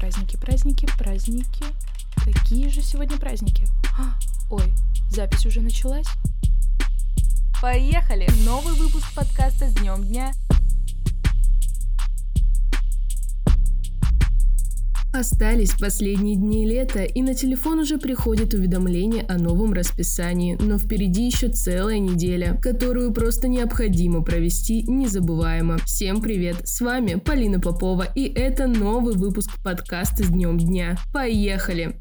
Праздники, праздники, праздники. Какие же сегодня праздники? А, ой, запись уже началась? Поехали! Новый выпуск подкаста с днем дня. Остались последние дни лета, и на телефон уже приходит уведомление о новом расписании, но впереди еще целая неделя, которую просто необходимо провести незабываемо. Всем привет, с вами Полина Попова, и это новый выпуск подкаста с днем дня. Поехали!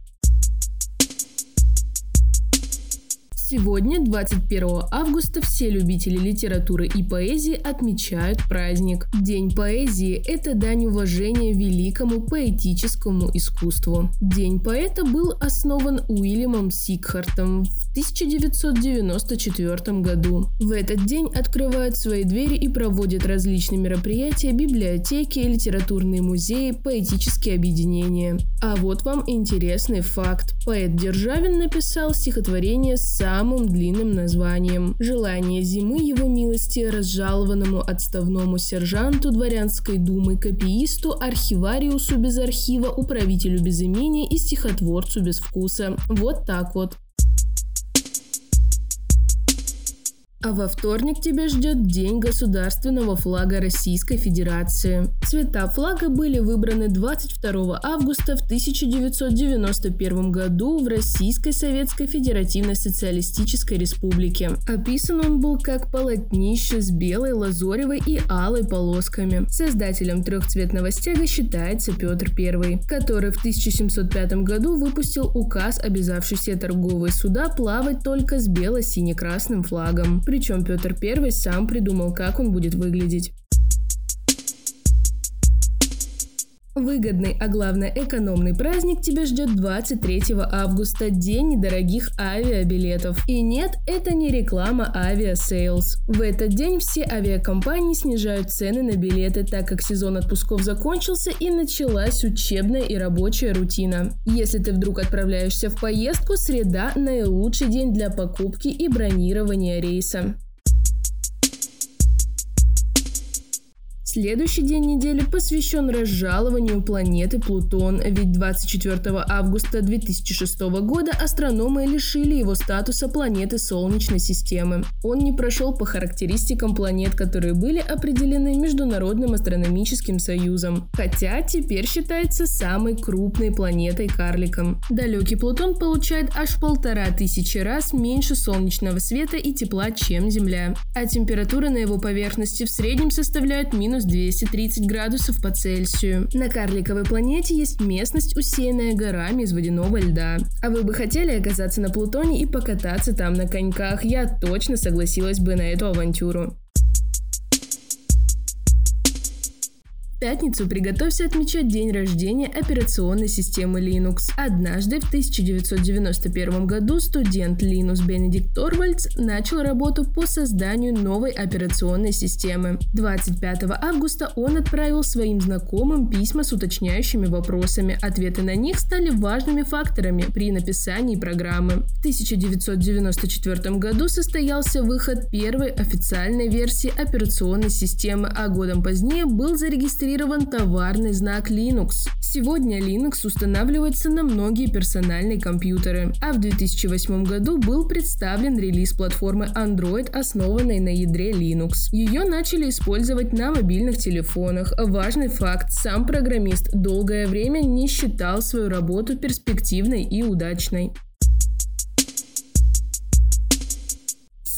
Сегодня, 21 августа, все любители литературы и поэзии отмечают праздник. День поэзии – это дань уважения великому поэтическому искусству. День поэта был основан Уильямом Сикхартом в 1994 году. В этот день открывают свои двери и проводят различные мероприятия, библиотеки, литературные музеи, поэтические объединения. А вот вам интересный факт. Поэт Державин написал стихотворение «Сам самым длинным названием «Желание зимы его милости разжалованному отставному сержанту дворянской думы, копиисту, архивариусу без архива, управителю без имени и стихотворцу без вкуса». Вот так вот. А во вторник тебя ждет День государственного флага Российской Федерации. Цвета флага были выбраны 22 августа в 1991 году в Российской Советской Федеративной Социалистической Республике. Описан он был как полотнище с белой, лазоревой и алой полосками. Создателем трехцветного стяга считается Петр I, который в 1705 году выпустил указ, обязавший все торговые суда плавать только с бело-сине-красным флагом. Причем Петр I сам придумал, как он будет выглядеть. Выгодный, а главное экономный праздник тебя ждет 23 августа, день недорогих авиабилетов. И нет, это не реклама Aviasales. В этот день все авиакомпании снижают цены на билеты, так как сезон отпусков закончился и началась учебная и рабочая рутина. Если ты вдруг отправляешься в поездку, среда – наилучший день для покупки и бронирования рейса. Следующий день недели посвящен разжалованию планеты Плутон, ведь 24 августа 2006 года астрономы лишили его статуса планеты Солнечной системы. Он не прошел по характеристикам планет, которые были определены Международным астрономическим союзом, хотя теперь считается самой крупной планетой-карликом. Далекий Плутон получает аж полтора тысячи раз меньше солнечного света и тепла, чем Земля, а температура на его поверхности в среднем составляет минус минус 230 градусов по Цельсию. На карликовой планете есть местность, усеянная горами из водяного льда. А вы бы хотели оказаться на Плутоне и покататься там на коньках? Я точно согласилась бы на эту авантюру. Пятницу приготовься отмечать день рождения операционной системы Linux. Однажды в 1991 году студент Линус Бенедикт Торвальдс начал работу по созданию новой операционной системы. 25 августа он отправил своим знакомым письма с уточняющими вопросами. Ответы на них стали важными факторами при написании программы. В 1994 году состоялся выход первой официальной версии операционной системы, а годом позднее был зарегистрирован зарегистрирован товарный знак Linux. Сегодня Linux устанавливается на многие персональные компьютеры, а в 2008 году был представлен релиз платформы Android, основанной на ядре Linux. Ее начали использовать на мобильных телефонах. Важный факт – сам программист долгое время не считал свою работу перспективной и удачной.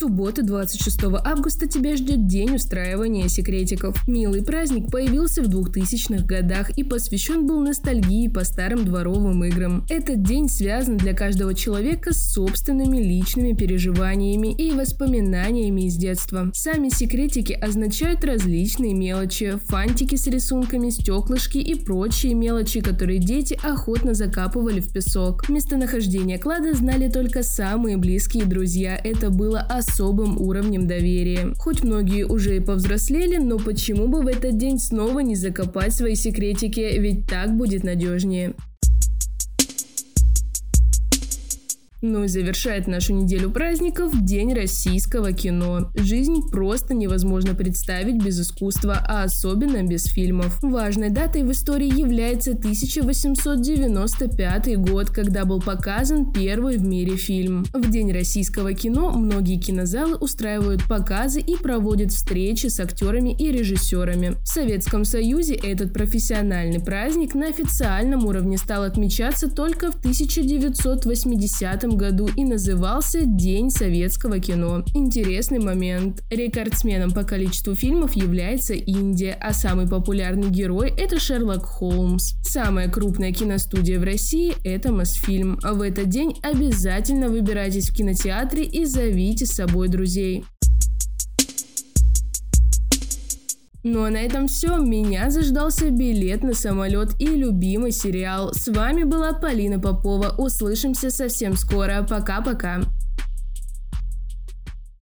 Субботу, 26 августа, тебя ждет день устраивания секретиков. Милый праздник появился в 2000-х годах и посвящен был ностальгии по старым дворовым играм. Этот день связан для каждого человека с собственными личными переживаниями и воспоминаниями из детства. Сами секретики означают различные мелочи, фантики с рисунками, стеклышки и прочие мелочи, которые дети охотно закапывали в песок. Местонахождение клада знали только самые близкие друзья. Это было особенно особым уровнем доверия. Хоть многие уже и повзрослели, но почему бы в этот день снова не закопать свои секретики, ведь так будет надежнее. Ну и завершает нашу неделю праздников День российского кино. Жизнь просто невозможно представить без искусства, а особенно без фильмов. Важной датой в истории является 1895 год, когда был показан первый в мире фильм. В День российского кино многие кинозалы устраивают показы и проводят встречи с актерами и режиссерами. В Советском Союзе этот профессиональный праздник на официальном уровне стал отмечаться только в 1980 году и назывался День советского кино. Интересный момент. Рекордсменом по количеству фильмов является Индия, а самый популярный герой – это Шерлок Холмс. Самая крупная киностудия в России – это Мосфильм. В этот день обязательно выбирайтесь в кинотеатре и зовите с собой друзей. Ну а на этом все. Меня заждался билет на самолет и любимый сериал. С вами была Полина Попова. Услышимся совсем скоро. Пока-пока.